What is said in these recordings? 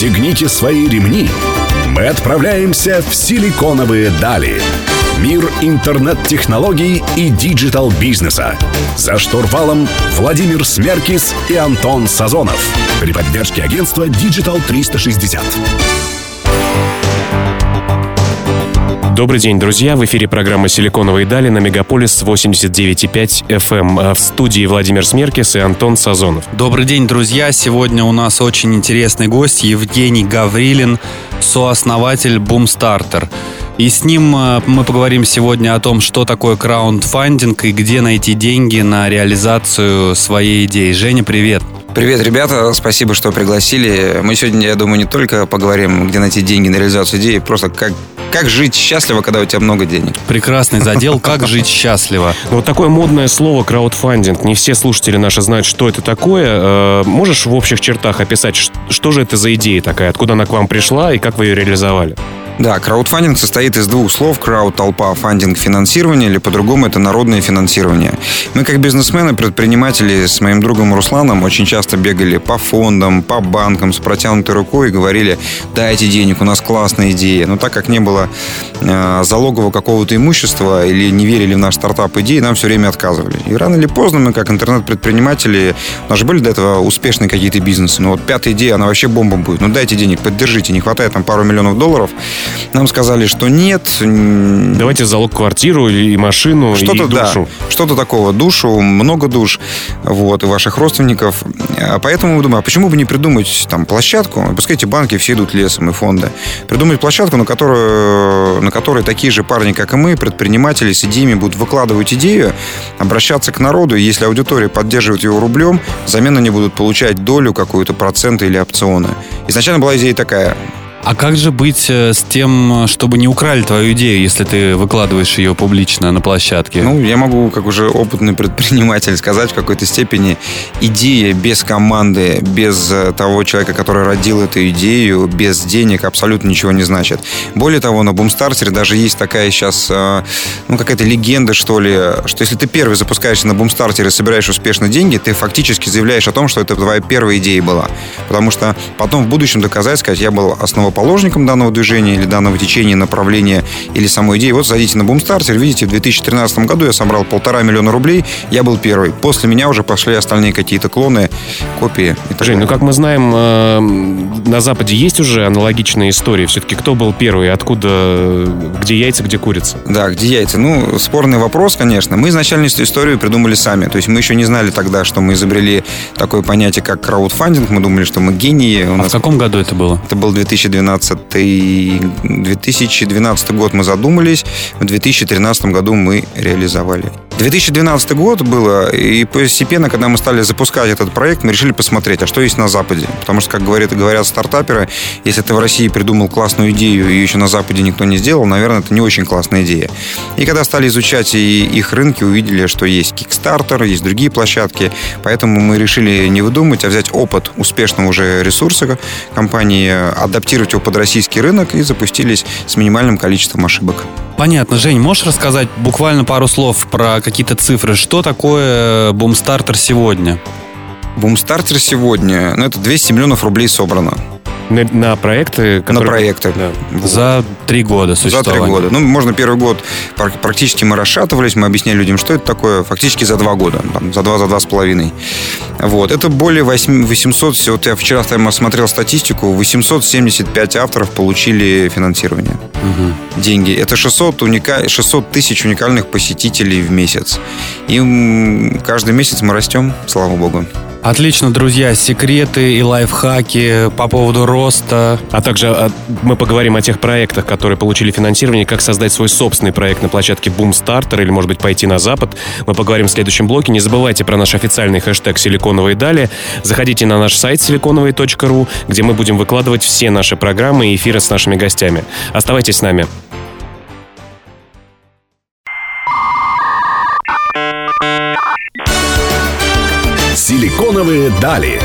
Пристегните свои ремни. Мы отправляемся в силиконовые дали. Мир интернет-технологий и digital-бизнеса. За штурвалом Владимир Смеркис и Антон Сазонов. При поддержке агентства Digital 360. Добрый день, друзья. В эфире программа «Силиконовые дали» на Мегаполис 89,5 FM. А В студии Владимир Смеркис и Антон Сазонов. Добрый день, друзья. Сегодня у нас очень интересный гость Евгений Гаврилин, сооснователь Boomstarter. И с ним э, мы поговорим сегодня о том, что такое краундфандинг и где найти деньги на реализацию своей идеи. Женя, привет. Привет, ребята, спасибо, что пригласили. Мы сегодня, я думаю, не только поговорим, где найти деньги на реализацию идеи, просто как, как жить счастливо, когда у тебя много денег. Прекрасный задел «Как жить счастливо». Ну, вот такое модное слово краудфандинг. Не все слушатели наши знают, что это такое. Э, Можешь в общих чертах описать, что же это за идея такая, откуда она к вам пришла и как вы ее реализовали? Да, краудфандинг состоит из двух слов. Крауд – толпа, фандинг – финансирование, или по-другому это народное финансирование. Мы, как бизнесмены, предприниматели с моим другом Русланом очень часто бегали по фондам, по банкам с протянутой рукой и говорили, дайте денег, у нас классная идея. Но так как не было э, залогового какого-то имущества или не верили в наш стартап идеи, нам все время отказывали. И рано или поздно мы, как интернет-предприниматели, у нас же были до этого успешные какие-то бизнесы. Но вот пятая идея, она вообще бомба будет. Ну дайте денег, поддержите, не хватает там пару миллионов долларов. Нам сказали, что нет. Давайте залог квартиру и машину, что-то, и душу. да, что-то такого, душу, много душ, вот, и ваших родственников. А Поэтому мы думаем, а почему бы не придумать там площадку, пускай эти банки все идут лесом и фонды, придумать площадку, на которую, на которой такие же парни, как и мы, предприниматели с идеями будут выкладывать идею, обращаться к народу, и если аудитория поддерживает его рублем, взамен они будут получать долю какую-то, проценты или опционы. Изначально была идея такая, А как же быть э, с тем, чтобы не украли твою идею, если ты выкладываешь ее публично на площадке? Ну, я могу, как уже опытный предприниматель, сказать в какой-то степени, идея без команды, без э, того человека, который родил эту идею, без денег абсолютно ничего не значит. Более того, на Бумстартере даже есть такая сейчас, э, ну, какая-то легенда, что ли, что если ты первый запускаешься на Бумстартере и собираешь успешно деньги, ты фактически заявляешь о том, что это твоя первая идея была. Потому что потом в будущем доказать, сказать, я был основоположником данного движения или данного течения, направления или самой идеи. Вот зайдите на Бумстартер, видите, в 2013 году я собрал полтора миллиона рублей, я был первый. После меня уже пошли остальные какие-то клоны, копии. и так Жень, ну как мы знаем, э, на Западе есть уже аналогичные истории. Все-таки кто был первый, откуда, где яйца, где курица? Да, где яйца? Ну, спорный вопрос, конечно. Мы изначально эту историю придумали сами. То есть мы еще не знали тогда, что мы изобрели такое понятие, как краудфандинг. Мы думали, что мы гении. У А в нас каком году это было? Это был 2012, 2012 год мы задумались, в 2013 году мы реализовали. 2012 год было, и постепенно, когда мы стали запускать этот проект, мы решили посмотреть, а что есть на Западе. Потому что, как говорят, говорят стартаперы, если ты в России придумал классную идею, и еще на Западе никто не сделал, наверное, это не очень классная идея. И когда стали изучать и их рынки, увидели, что есть Kickstarter, есть другие площадки, поэтому мы решили не выдумать, а взять опыт успешного уже ресурса компании, адаптировать его под российский рынок и запустились с минимальным количеством ошибок. Понятно. Жень, можешь рассказать буквально пару слов про какие-то цифры? Что такое Бумстартер сегодня? Бумстартер сегодня, ну, это 200 миллионов рублей собрано На, на проекты, на которые... проекты. Да. Вот. За три года За три существования. года. Ну, можно первый год пр- практически мы расшатывались, мы объясняли людям, что это такое, фактически за два года, там, за два, за два с половиной. Вот. Это более 8 800, вот я вчера там осмотрел статистику, 875 авторов получили финансирование. Деньги. Это 600, уника... 600 тысяч уникальных посетителей в месяц. И каждый месяц мы растем, слава богу. Отлично, друзья. Секреты и лайфхаки по поводу роста. А также а, мы поговорим о тех проектах, которые получили финансирование, как создать свой собственный проект на площадке Boomstarter или, может быть, пойти на Запад. Мы поговорим в следующем блоке. Не забывайте про наш официальный хэштег «Силиконовые дали». Заходите на наш сайт силиконовые.ру, где мы будем выкладывать все наши программы и эфиры с нашими гостями. Оставайтесь с нами. Силиконовые дали.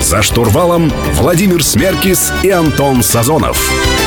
За штурвалом Владимир Смеркис и Антон Сазонов.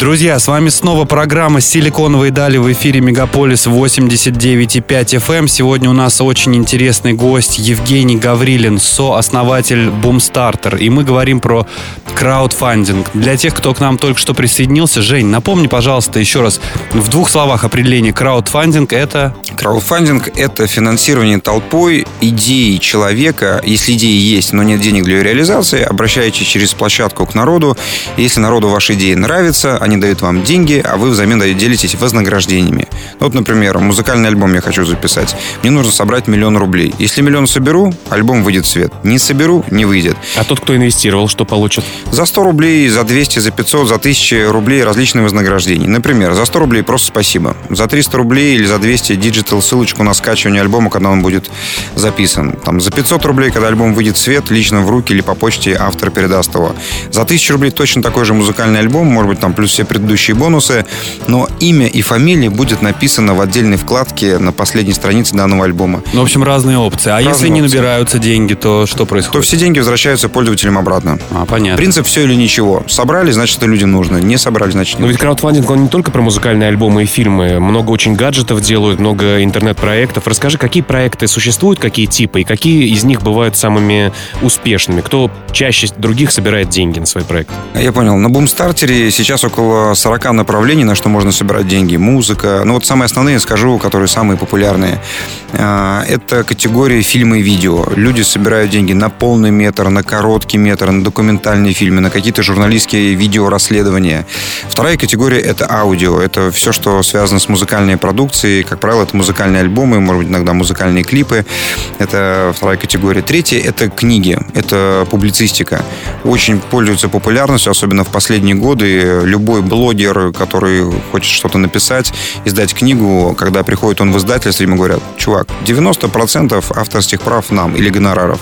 Друзья, с вами снова программа «Силиконовые дали» в эфире Мегаполис 89,5 FM. Сегодня у нас очень интересный гость Евгений Гаврилин, сооснователь Boomstarter. И мы говорим про краудфандинг. Для тех, кто к нам только что присоединился, Жень, напомни, пожалуйста, еще раз, в двух словах определение краудфандинг — это... Краудфандинг — это финансирование толпой идеи человека. Если идеи есть, но нет денег для ее реализации, обращайтесь через площадку к народу. Если народу ваша идея нравится, они дают вам деньги, а вы взамен делитесь вознаграждениями. Ну, вот, например, музыкальный альбом я хочу записать. Мне нужно собрать миллион рублей. Если миллион соберу, альбом выйдет в свет. Не соберу, не выйдет. А тот, кто инвестировал, что получит? За 100 рублей, за 200, за 500, за 1000 рублей различные вознаграждения. Например, за 100 рублей просто спасибо. За 300 рублей или за 200 digital ссылочку на скачивание альбома, когда он будет записан. Там, за 500 рублей, когда альбом выйдет в свет, лично в руки или по почте автор передаст его. За 1000 рублей точно такой же музыкальный альбом, может быть, там плюс все предыдущие бонусы, но имя и фамилия будет написано в отдельной вкладке на последней странице данного альбома. Ну, в общем, разные опции. А Разные если не опции. набираются деньги, то что То происходит? все деньги возвращаются пользователям обратно. А, понятно. Принцип все или ничего. Собрали, значит, это людям нужно. Не собрали, значит, не Но ведь краудфандинг, он не только про музыкальные альбомы и фильмы. Много очень гаджетов делают, много интернет-проектов. Расскажи, какие проекты существуют, какие типы, и какие из них бывают самыми успешными? Кто чаще других собирает деньги на свой проект? Я понял. На бумстартере сейчас около 40 направлений, на что можно собирать деньги. Музыка. Ну вот самые основные скажу, которые самые популярные. А, Это категория фильмы и видео. Люди собирают деньги на полный метр, на короткий метр, на документальные фильмы, на какие-то журналистские видеорасследования. Вторая категория — это аудио. Это все, что связано с музыкальной продукцией. Как правило, это музыкальные альбомы, может быть, иногда музыкальные клипы. Это вторая категория. Третья — это книги. Это публицистика. Очень пользуется популярностью, особенно в последние годы. Любой блогер, который хочет что-то написать, издать книгу, когда приходит он в издательство, ему говорят, чувак, 90% авторских прав нам или гонораров.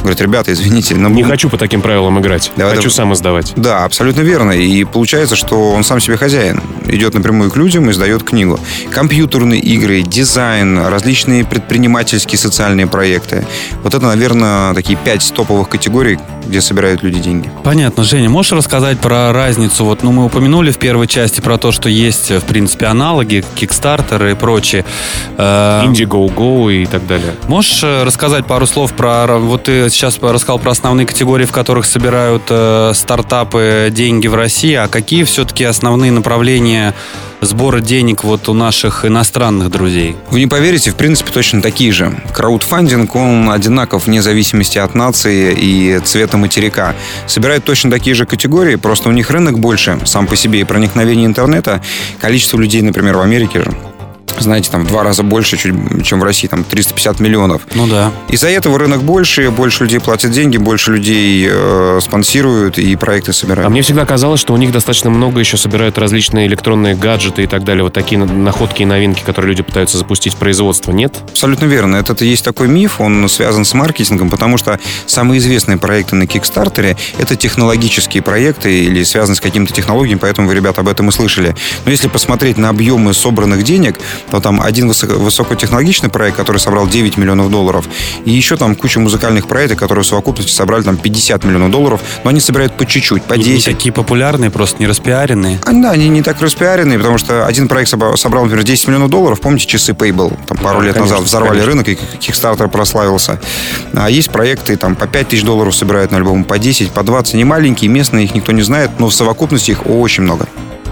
Говорит, ребята, извините, но Не хочу по таким правилам играть. Давай, хочу давай. сам издавать. да, абсолютно верно. И получается, что он сам себе хозяин. Идет напрямую к людям и издает книгу. Компьютерные игры, дизайн, различные предпринимательские социальные проекты. Вот это, наверное, такие пять топовых категорий, где собирают люди деньги. Понятно. Женя, можешь рассказать про разницу? Вот, ну, мы упомянули в первой части про то, что есть, в принципе, аналоги, Kickstarter и прочее. Э, Indiegogo и так далее. Можешь э, рассказать пару слов про... Вот ты сейчас рассказал про основные категории, в которых собирают э, стартапы деньги в России, а какие все-таки основные направления сбора денег вот у наших иностранных друзей? Вы не поверите, в принципе, точно такие же. Краудфандинг, он одинаков вне зависимости от нации и цвета материка. Собирают точно такие же категории, просто у них рынок больше сам по себе и проникновение интернета. Количество людей, например, в Америке знаете, там в два раза больше, чуть, чем в России, там 350 миллионов. Ну да. Из-за этого рынок больше, больше людей платят деньги, больше людей э, спонсируют и проекты собирают. А мне всегда казалось, что у них достаточно много еще собирают различные электронные гаджеты и так далее. Вот такие на- находки и новинки, которые люди пытаются запустить в производство. Нет? Абсолютно верно. Это, есть такой миф, он связан с маркетингом, потому что самые известные проекты на Кикстартере — это технологические проекты или связаны с какими-то технологиями, поэтому вы, ребята, об этом и слышали. Но если посмотреть на объемы собранных денег, то там один высоко- высокотехнологичный проект, который собрал 9 миллионов долларов, и еще там куча музыкальных проектов, которые в совокупности собрали там 50 миллионов долларов, но они собирают по чуть-чуть, по Не 10. такие популярные, просто не распиаренные. А, да, они не так распиаренные, потому что один проект собрал, например, 10 миллионов долларов. Помните часы Payble? Там пару Да, лет конечно, назад взорвали конечно. рынок, и Kickstarter прославился. А есть проекты, там, по 5 тысяч долларов собирают на альбом, по 10, по 20. Не маленькие, местные, их никто не знает, но в совокупности их очень много.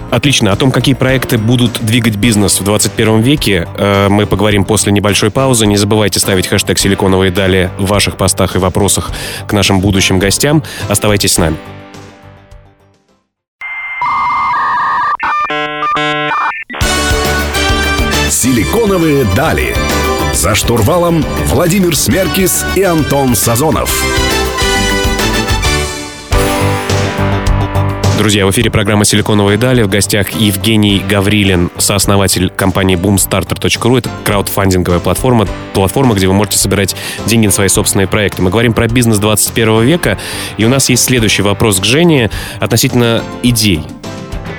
Отлично. О том, какие проекты будут двигать бизнес в 21 веке, э, мы поговорим после небольшой паузы. Не забывайте ставить хэштег «Силиконовые дали» в ваших постах и вопросах к нашим будущим гостям. Оставайтесь с нами. «Силиконовые дали». За штурвалом Владимир Смеркис и Антон Сазонов. Друзья, в эфире программа «Силиконовые дали». В гостях Евгений Гаврилин, сооснователь компании boomstarter.ru. Это краудфандинговая платформа, платформа, где вы можете собирать деньги на свои собственные проекты. Мы говорим про бизнес 21 века, и у нас есть следующий вопрос к Жене относительно идей.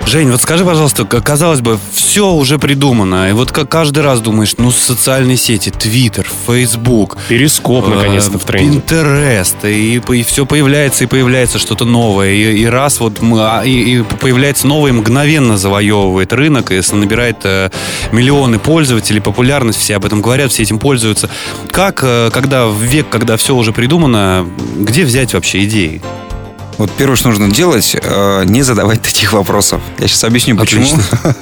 Жень, вот скажи, пожалуйста, казалось бы, все уже придумано. И вот как каждый раз думаешь, ну, социальные сети, Твиттер, Фейсбук. Перископ, э, наконец-то, в тренде. Интерест. И, и все появляется, и появляется что-то новое. И, и раз вот мы, а, и, и появляется новое, мгновенно завоевывает рынок и набирает э, миллионы пользователей, популярность, все об этом говорят, все этим пользуются. Как, э, когда в век, когда все уже придумано, где взять вообще идеи? Вот первое, что нужно делать, э, не задавать таких вопросов. Я сейчас объясню, почему.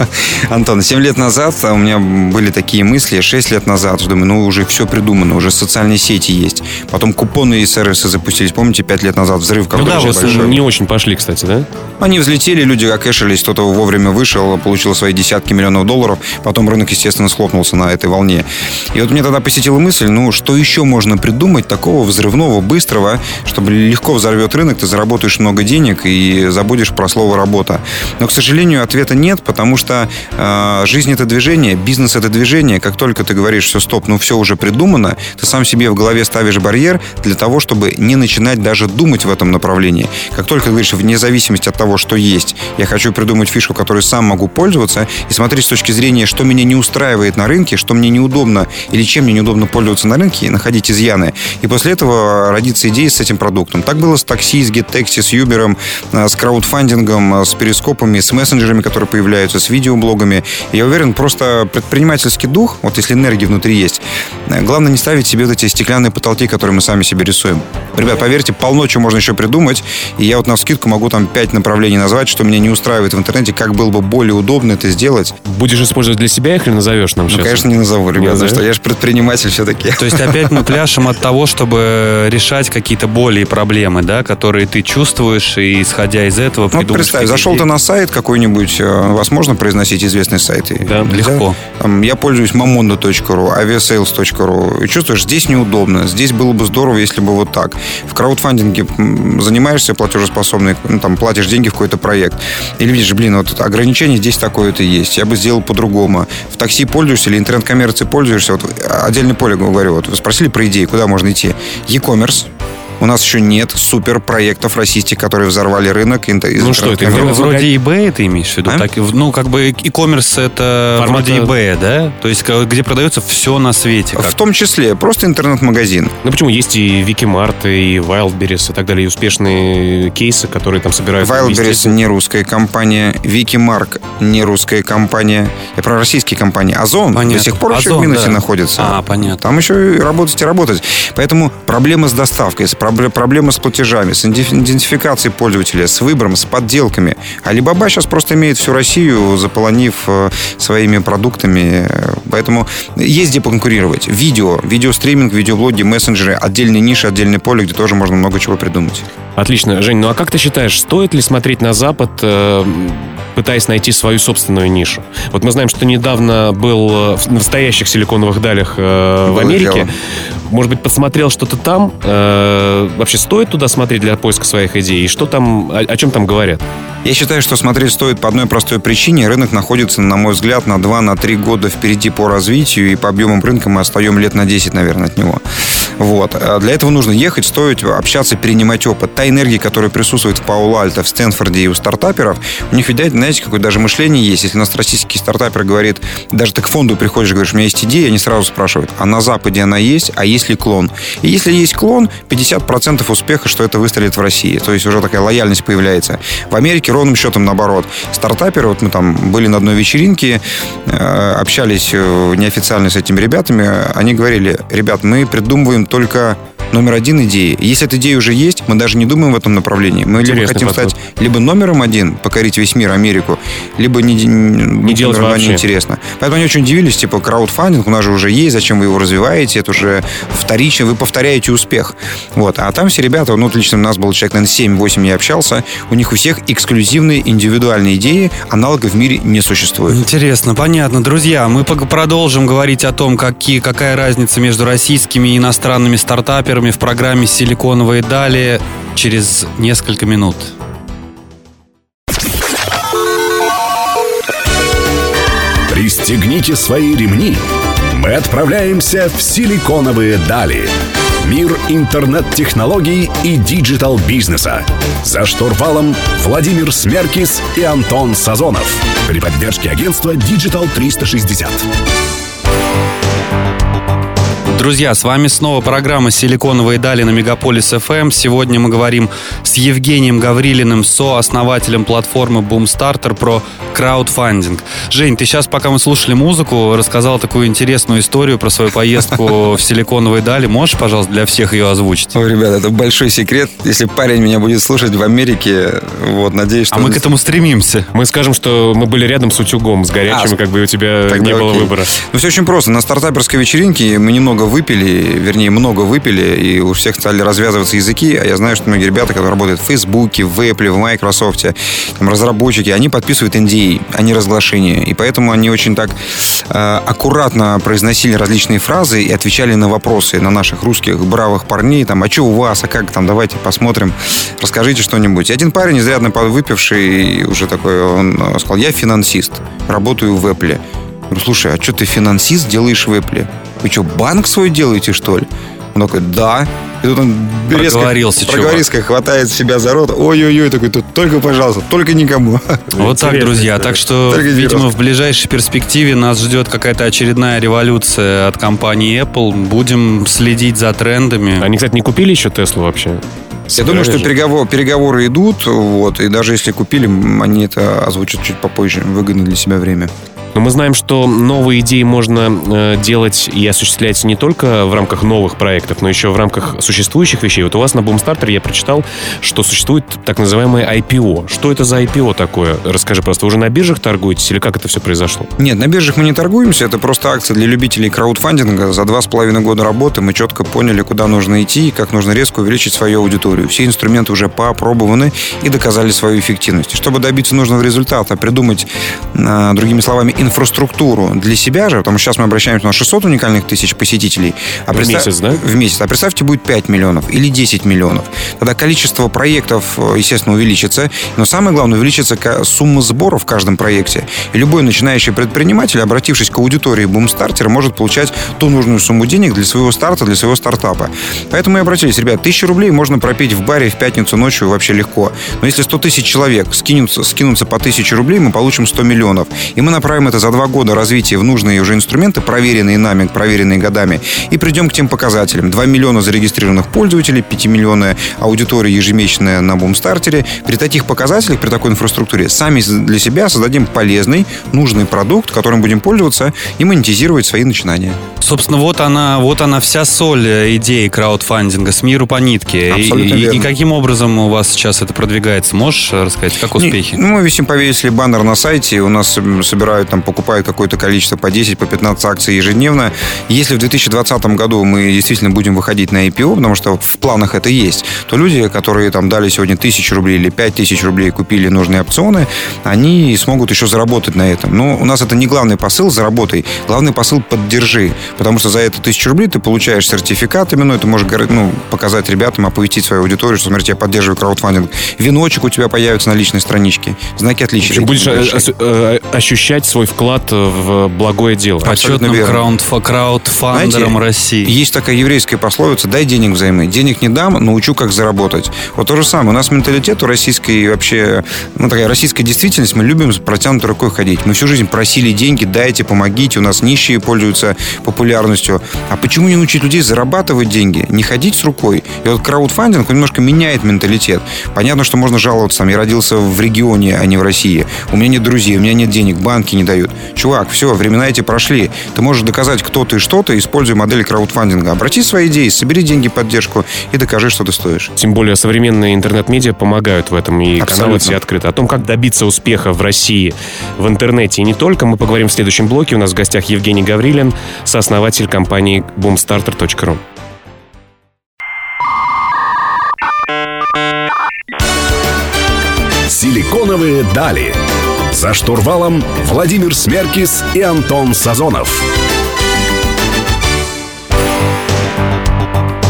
Антон, 7 лет назад у меня были такие мысли, 6 лет назад, что думаю, ну уже все придумано, уже социальные сети есть. Потом купоны и сервисы запустились. Помните, 5 лет назад взрыв какой-то Ну да, вот большой. не очень пошли, кстати, да? Они взлетели, люди окэшились, кто-то вовремя вышел, получил свои десятки миллионов долларов. Потом рынок, естественно, схлопнулся на этой волне. И вот мне тогда посетила мысль, ну что еще можно придумать такого взрывного, быстрого, чтобы легко взорвет рынок, ты заработаешь зарабатываешь много денег и забудешь про слово «работа». Но, к сожалению, ответа нет, потому что э, жизнь — это движение, бизнес — это движение. Как только ты говоришь «все, стоп, ну все уже придумано», ты сам себе в голове ставишь барьер для того, чтобы не начинать даже думать в этом направлении. Как только говоришь, вне зависимости от того, что есть, я хочу придумать фишку, которой сам могу пользоваться, и смотреть с точки зрения, что меня не устраивает на рынке, что мне неудобно или чем мне неудобно пользоваться на рынке, и находить изъяны. И после этого родится идея с этим продуктом. Так было с такси, с GetTaxi, вместе с Юбером, э, с краудфандингом, э, с перископами, с мессенджерами, которые появляются, с видеоблогами. Я уверен, просто предпринимательский дух, вот если энергия внутри есть, э, главное не ставить себе вот эти стеклянные потолки, которые мы сами себе рисуем. Ребят, поверьте, полно чего можно еще придумать, и я вот на скидку могу там пять направлений назвать, что меня не устраивает в интернете, как было бы более удобно это сделать. Будешь использовать для себя их или назовешь нам ну, сейчас? конечно, не назову, ребят, за что я же предприниматель все-таки. То есть опять мы пляшем от того, чтобы решать какие-то боли и проблемы, да, которые ты чувствуешь чувствуешь, и исходя из этого ну, представь, зашел идеи. ты на сайт какой-нибудь, э, возможно произносить известный сайт? Да, легко. Там, я пользуюсь mamondo.ru, aviasales.ru, и чувствуешь, здесь неудобно, здесь было бы здорово, если бы вот так. В краудфандинге занимаешься платежеспособный, ну, там, платишь деньги в какой-то проект, или видишь, блин, вот ограничение здесь такое-то есть, я бы сделал по-другому. В такси пользуешься или интернет-коммерцией пользуешься, вот отдельный поле говорю, вот вы спросили про идеи, куда можно идти. E-commerce, у нас еще нет супер проектов российских, которые взорвали рынок. Ну что это? Вроде eBay ты имеешь в виду? А? Так, ну, как бы e-commerce это Формат... вроде eBay, да? То есть где продается все на свете. Как? В том числе. Просто интернет-магазин. Ну почему? Есть и Викимарт, и Wildberries, и так далее, и успешные кейсы, которые там собирают. Wildberries не русская компания, Викимарк не русская компания. Я про российские компании. Озон понятно. до сих пор Озон, еще в минусе да. находится. А, понятно. Там еще и работать и работать. Поэтому проблема с доставкой, с проблемы с платежами, с идентификацией пользователя, с выбором, с подделками. Alibaba сейчас просто имеет всю Россию, заполонив э, своими продуктами. Поэтому есть где конкурировать. Видео, видеостриминг, видеоблоги, мессенджеры, отдельные ниши, отдельные поле, где тоже можно много чего придумать. Отлично. Жень, ну а как ты считаешь, стоит ли смотреть на Запад, э, пытаясь найти свою собственную нишу? Вот мы знаем, что недавно был в настоящих силиконовых далях э, в Америке. Дело. Может быть, посмотрел что-то там? Э, вообще стоит туда смотреть для поиска своих идей? И что там, о, о чем там говорят? Я считаю, что смотреть стоит по одной простой причине. Рынок находится, на мой взгляд, на 2-3 года впереди по развитию, и по объемам рынка мы остаем лет на 10, наверное, от него. Вот. А для этого нужно ехать, стоить, общаться, перенимать опыт. Та энергия, которая присутствует в Паула Альто, в Стэнфорде и у стартаперов, у них, видать, знаете, какое даже мышление есть. Если у нас российский стартапер говорит, даже ты к фонду приходишь говоришь, у меня есть идея, они сразу спрашивают, а на Западе она есть, а есть ли клон? И если есть клон, 50% успеха, что это выстрелит в России. То есть уже такая лояльность появляется. В Америке ровным счетом наоборот. Стартаперы, вот мы там были на одной вечеринке, э, общались э, неофициально с этими ребятами, они говорили, ребят, мы придумываем только номер один идеи. Если эта идея уже есть, мы даже не думаем в этом направлении. Мы Интересный либо хотим подход. стать либо номером один, покорить весь мир, Америку, либо не, не, делать вообще. неинтересно. Поэтому они очень удивились, типа, краудфандинг у нас же уже есть, зачем вы его развиваете, это уже вторично, вы повторяете успех. Вот. А там все ребята, ну, лично у нас был человек, наверное, 7-8 я общался, у них у всех эксклюзивные индивидуальные идеи, аналогов в мире не существует. Интересно, понятно. Друзья, мы продолжим говорить о том, какие, какая разница между российскими и иностранными стартаперами, спикерами в программе «Силиконовые дали» через несколько минут. Пристегните свои ремни. Мы отправляемся в «Силиконовые дали». Мир интернет-технологий и digital-бизнеса. За штурвалом Владимир Смеркис и Антон Сазонов. При поддержке агентства Digital 360. Друзья, с вами снова программа «Силиконовые дали» на Мегаполис FM. Сегодня мы говорим с Евгением Гаврилиным, сооснователем платформы Boomstarter про краудфандинг. Жень, ты сейчас, пока мы слушали музыку, рассказал такую интересную историю про свою поездку в Силиконовые дали. Можешь, пожалуйста, для всех ее озвучить? Ой, ребята, это большой секрет. Если парень меня будет слушать в Америке, вот, надеюсь, что... А мы к этому стремимся. Мы скажем, что мы были рядом с утюгом, с горячим, А, как бы у тебя не было окей. выбора. Ну, все очень просто. На стартаперской вечеринке мы немного выпили, вернее, много выпили, и у всех стали развязываться языки. А я знаю, что многие ребята, которые работают в Фейсбуке, в Apple, в Microsoft, там, разработчики, они подписывают NDA, а не разглашение. И поэтому они очень так э, аккуратно произносили различные фразы и отвечали на вопросы на наших русских бравых парней. Там, а что у вас, а как там, давайте посмотрим, расскажите что-нибудь. И один парень, изрядно выпивший, уже такой, он э, сказал, я финансист, работаю в Apple. Говорю, слушай, а что ты финансист делаешь в Apple? Вы что, банк свой делаете, что ли? Он такой, да. И тут он резко, Проговорился, чувак. проговорился, хватает себя за рот. Ой-ой-ой, такой, тут только, пожалуйста, только никому. Вот так, друзья. Так что, Только видимо, в ближайшей перспективе нас ждет какая-то очередная революция от компании Apple. Будем следить за трендами. Они, кстати, не купили еще Теслу вообще? Я думаю, что Собирались же? переговор- переговоры идут, вот, и даже если купили, они это озвучат чуть попозже, выгодно для себя время. Но мы знаем, что новые идеи можно э, делать и осуществлять не только в рамках новых проектов, но еще в рамках существующих вещей. Вот у вас на Boomstarter я прочитал, что существует так называемое IPO. Что это за IPO такое? Расскажи просто, уже на биржах торгуетесь или как это все произошло? Нет, на биржах мы не торгуемся, это просто акция для любителей краудфандинга. За два с половиной года работы мы четко поняли, куда нужно идти и как нужно резко увеличить свою аудиторию. Все инструменты уже поопробованы и доказали свою эффективность. Чтобы добиться нужного результата, придумать, а, другими словами, инфраструктуру для себя же, потому что сейчас мы обращаемся на 600 уникальных тысяч посетителей. А В месяц, да? В месяц. А представьте, будет 5 миллионов или 10 миллионов. Тогда количество проектов, э, естественно, увеличится. Но самое главное, увеличится сумма сборов в каждом проекте. И любой начинающий предприниматель, обратившись к аудитории Boomstarter, может получать ту нужную сумму денег для своего старта, для своего стартапа. Поэтому мы обратились, ребят, 1000 рублей можно пропить в баре в пятницу ночью вообще легко. Но если 100 тысяч человек скинутся, скинутся по 1000 рублей, мы получим 100 миллионов. И мы направим это за два года развития в нужные уже инструменты, проверенные нами, проверенные годами, и придем к тем показателям. 2 миллиона зарегистрированных пользователей, 5 миллионная аудитория ежемесячная на бумстартере. При таких показателях, при такой инфраструктуре, сами для себя создадим полезный, нужный продукт, которым будем пользоваться и монетизировать свои начинания. Собственно, вот она, вот она вся соль э, идеи краудфандинга с миру по нитке. И- Абсолютно и, верно. и каким образом у вас сейчас это продвигается? Можешь рассказать, как успехи? Не, ну, мы висим, повесили баннер на сайте, у нас м, собирают, там, покупают какое-то количество по 10, по 15 акций ежедневно. Если в 2020 году мы действительно будем выходить на IPO, потому что в планах это есть, то люди, которые там дали сегодня тысячу рублей или пять тысяч рублей, купили нужные опционы, они смогут еще заработать на этом. Но у нас это не главный посыл «заработай», главный посыл «поддержи», потому что за это тысячу рублей ты получаешь сертификат именной, ты можешь ну, показать ребятам, оповестить свою аудиторию, что, смотрите, я поддерживаю краудфандинг. Веночек у тебя появится на личной страничке, знаки отличия. общем, будешь э, э, ощущать свой вклад в благое дело. Почетным краундфа- краудфандером Знаете, России. Есть такая еврейская пословица «дай денег взаймы». Денег не дам, научу, как заработать. Вот то же самое. У нас менталитет у российской вообще, ну такая российская действительность, мы любим с протянутой рукой ходить. Мы всю жизнь просили деньги, дайте, помогите, у нас нищие пользуются популярностью. А почему не научить людей зарабатывать деньги, не ходить с рукой? И вот краудфандинг, немножко меняет менталитет. Понятно, что можно жаловаться, там, я родился в регионе, а не в России. У меня нет друзей, у меня нет денег, банки не дают. Чувак, все, времена эти прошли. Ты можешь доказать, кто ты и что ты, используя модель краудфандинга. Обрати свои идеи, собери деньги, поддержку и докажи, что ты стоишь. Тем более современные интернет-медиа помогают в этом, и каналы Абсолютно. все открыты. О том, как добиться успеха в России в интернете и не только, мы поговорим в следующем блоке. У нас в гостях Евгений Гаврилин, сооснователь компании boomstarter.ru. Силиконовые дали. За штурвалом Владимир Смеркис и Антон Сазонов.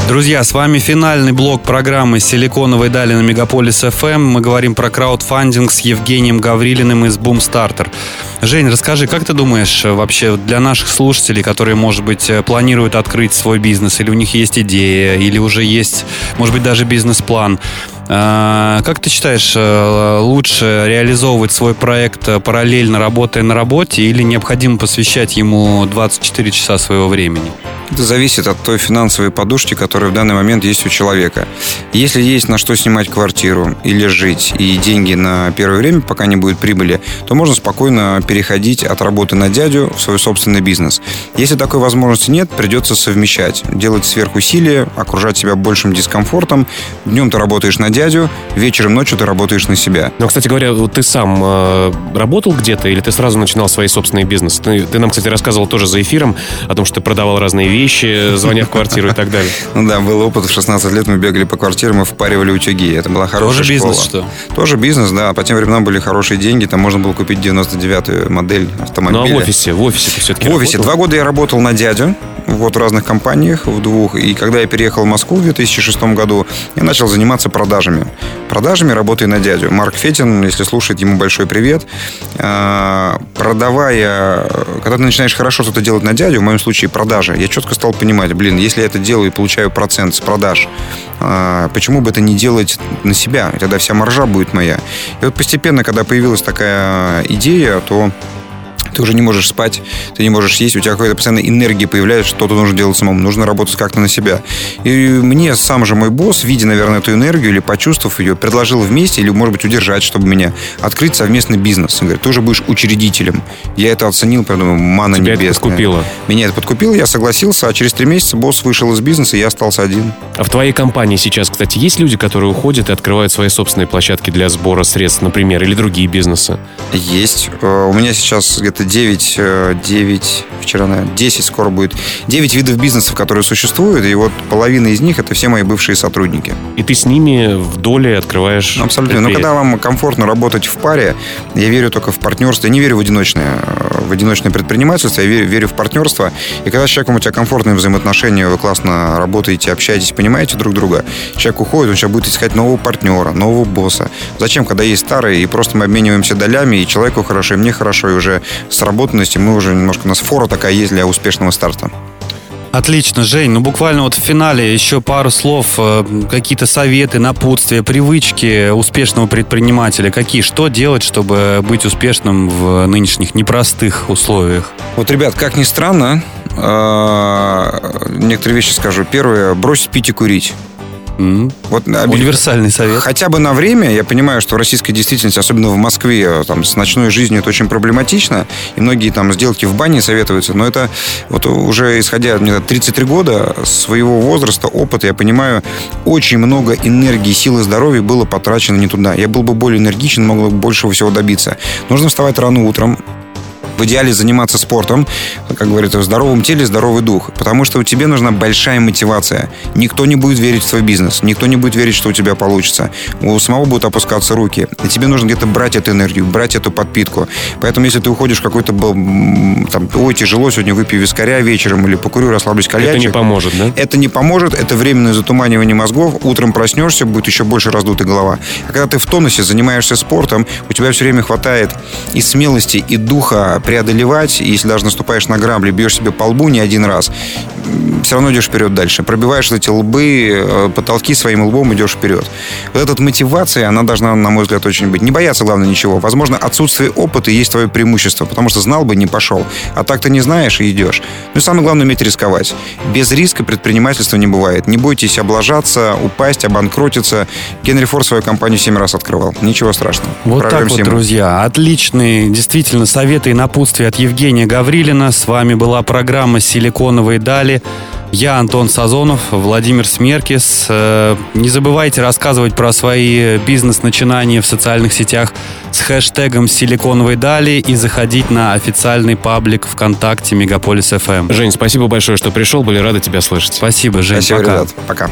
Друзья, с вами финальный блок программы «Силиконовые дали» на Мегаполис FM. Мы говорим про краудфандинг с Евгением Гаврилиным из Boomstarter. Жень, расскажи, как ты думаешь вообще для наших слушателей, которые, может быть, планируют открыть свой бизнес, или у них есть идея, или уже есть, может быть, даже бизнес-план, как ты считаешь, э, лучше реализовывать свой проект параллельно работая на работе или необходимо посвящать ему 24 часа своего времени? Это зависит от той финансовой подушки, которая в данный момент есть у человека. Если есть на что снимать квартиру или жить, и деньги на первое время, пока не будет прибыли, то можно спокойно переходить от работы на дядю в свой собственный бизнес. Если такой возможности нет, придется совмещать, делать сверхусилия, окружать себя большим дискомфортом. Днем ты работаешь на дядю, вечером, ночью ты работаешь на себя. Но, кстати говоря, ты сам э, работал где-то или ты сразу начинал свои собственные бизнесы? Ты, ты нам, кстати, рассказывал тоже за эфиром о том, что ты продавал разные вещи, звоня в квартиру и так далее. Ну да, был опыт. В 16 лет мы бегали по квартирам и впаривали утюги. Это была хорошая Тоже школа. бизнес, что? Тоже бизнес, да. По тем временам были хорошие деньги. Там можно было купить 99-ю модель автомобиля. Ну а в офисе? В офисе ты все-таки В офисе. работал? Два года я работал на дядю. Вот в разных компаниях, в двух. И когда я переехал в Москву в 2006 году, я начал заниматься продажами. Продажами, работая на дядю. Марк Фетин, если слушает, ему большой привет. А, Продавая, когда ты начинаешь хорошо что-то делать на дядю, в моем случае продажи, я четко стал понимать, блин, если я это делаю и получаю процент с продаж, а, почему бы это не делать на себя? И тогда вся маржа будет моя. И вот постепенно, когда появилась такая идея, то ты уже не можешь спать, ты не можешь есть, у тебя какая-то постоянно энергия появляется, что-то нужно делать самому, нужно работать как-то на себя. И мне сам же мой босс, видя, наверное, эту энергию или почувствовав ее, предложил вместе или, может быть, удержать, чтобы меня открыть совместный бизнес. Он говорит, ты уже будешь учредителем. Я это оценил, подумал, мана Тебя это небесная. подкупило. Меня это подкупило, я согласился, а через три месяца босс вышел из бизнеса, и я остался один. А в твоей компании сейчас, кстати, есть люди, которые уходят и открывают свои собственные площадки для сбора средств, например, или другие бизнесы? Есть. Э, У меня сейчас где-то 9, э, 9, вчера, наверное, 10 скоро будет. 9 видов бизнесов, которые существуют, и вот половина из них это все мои бывшие сотрудники. И ты с ними в доле открываешь Абсолютно. Но когда вам комфортно работать в паре, я верю только в партнерство. Я не верю в одиночное, э, в одиночное предпринимательство, я верю, верю в партнерство. И когда с человеком у тебя комфортные взаимоотношения, вы классно работаете, общаетесь, понимаете друг друга, человек уходит, он сейчас будет искать нового партнера, нового босса. Зачем, когда есть старый, и просто мы обмениваемся долями, и человеку хорошо, и мне хорошо, и уже сработанности мы уже немножко, у нас фора такая есть для успешного старта. Отлично, Жень. Ну, буквально вот в финале еще пару слов, э, какие-то советы, напутствия, привычки успешного предпринимателя. Какие? Что делать, чтобы быть успешным в нынешних непростых условиях? Вот, ребят, как ни странно, э, некоторые вещи скажу. Первое, бросить пить и курить. М? Вот, обе- Универсальный совет. Хотя бы на время, я понимаю, что в российской действительности, особенно в Москве, там, с ночной жизнью это очень проблематично, и многие там сделки в бане советуются, но это вот уже исходя мне 33 года своего возраста, опыта, я понимаю, очень много энергии, силы, здоровья было потрачено не туда. Я был бы более энергичен, мог бы большего всего добиться. Нужно вставать рано утром, в идеале заниматься спортом, как говорится, в здоровом теле здоровый дух, потому что у тебя нужна большая мотивация. Никто не будет верить в твой бизнес, никто не будет верить, что у тебя получится. У самого будут опускаться руки. И тебе нужно где-то брать эту энергию, брать эту подпитку. Поэтому если ты уходишь в какой-то, там, ой, тяжело, сегодня выпью вискаря вечером или покурю, расслаблюсь Это кальянчик. не поможет, да? Это не поможет, это временное затуманивание мозгов. Утром проснешься, будет еще больше раздутая голова. А когда ты в тонусе, занимаешься спортом, у тебя все время хватает и смелости, и духа преодолевать. Если даже наступаешь на грабли, бьешь себе по лбу не один раз, все равно идешь вперед дальше. Пробиваешь эти лбы, э, потолки своим лбом, идешь вперед. Вот эта мотивация, она должна, на мой взгляд, очень быть. Не бояться, главное, ничего. Возможно, отсутствие опыта есть твое преимущество, потому что знал бы, не пошел. А так ты не знаешь и идешь. Ну и самое главное, уметь рисковать. Без риска предпринимательства не бывает. Не бойтесь облажаться, упасть, обанкротиться. Генри Форд свою компанию семь раз открывал. Ничего страшного. Вот так Прорвемся вот, ему. друзья. Отличные, действительно, советы и напутствия от Евгения Гаврилина. С вами была программа «Силиконовые дали». Я Антон Сазонов, Владимир Смеркис. Э, Не забывайте рассказывать про свои бизнес-начинания в социальных сетях с хэштегом «Силиконовые дали» и заходить на официальный паблик ВКонтакте Мегаполис ФМ. Жень, спасибо большое, что пришел. Были рады тебя слышать. Спасибо, Жень. Спасибо, пока. ребят. Пока.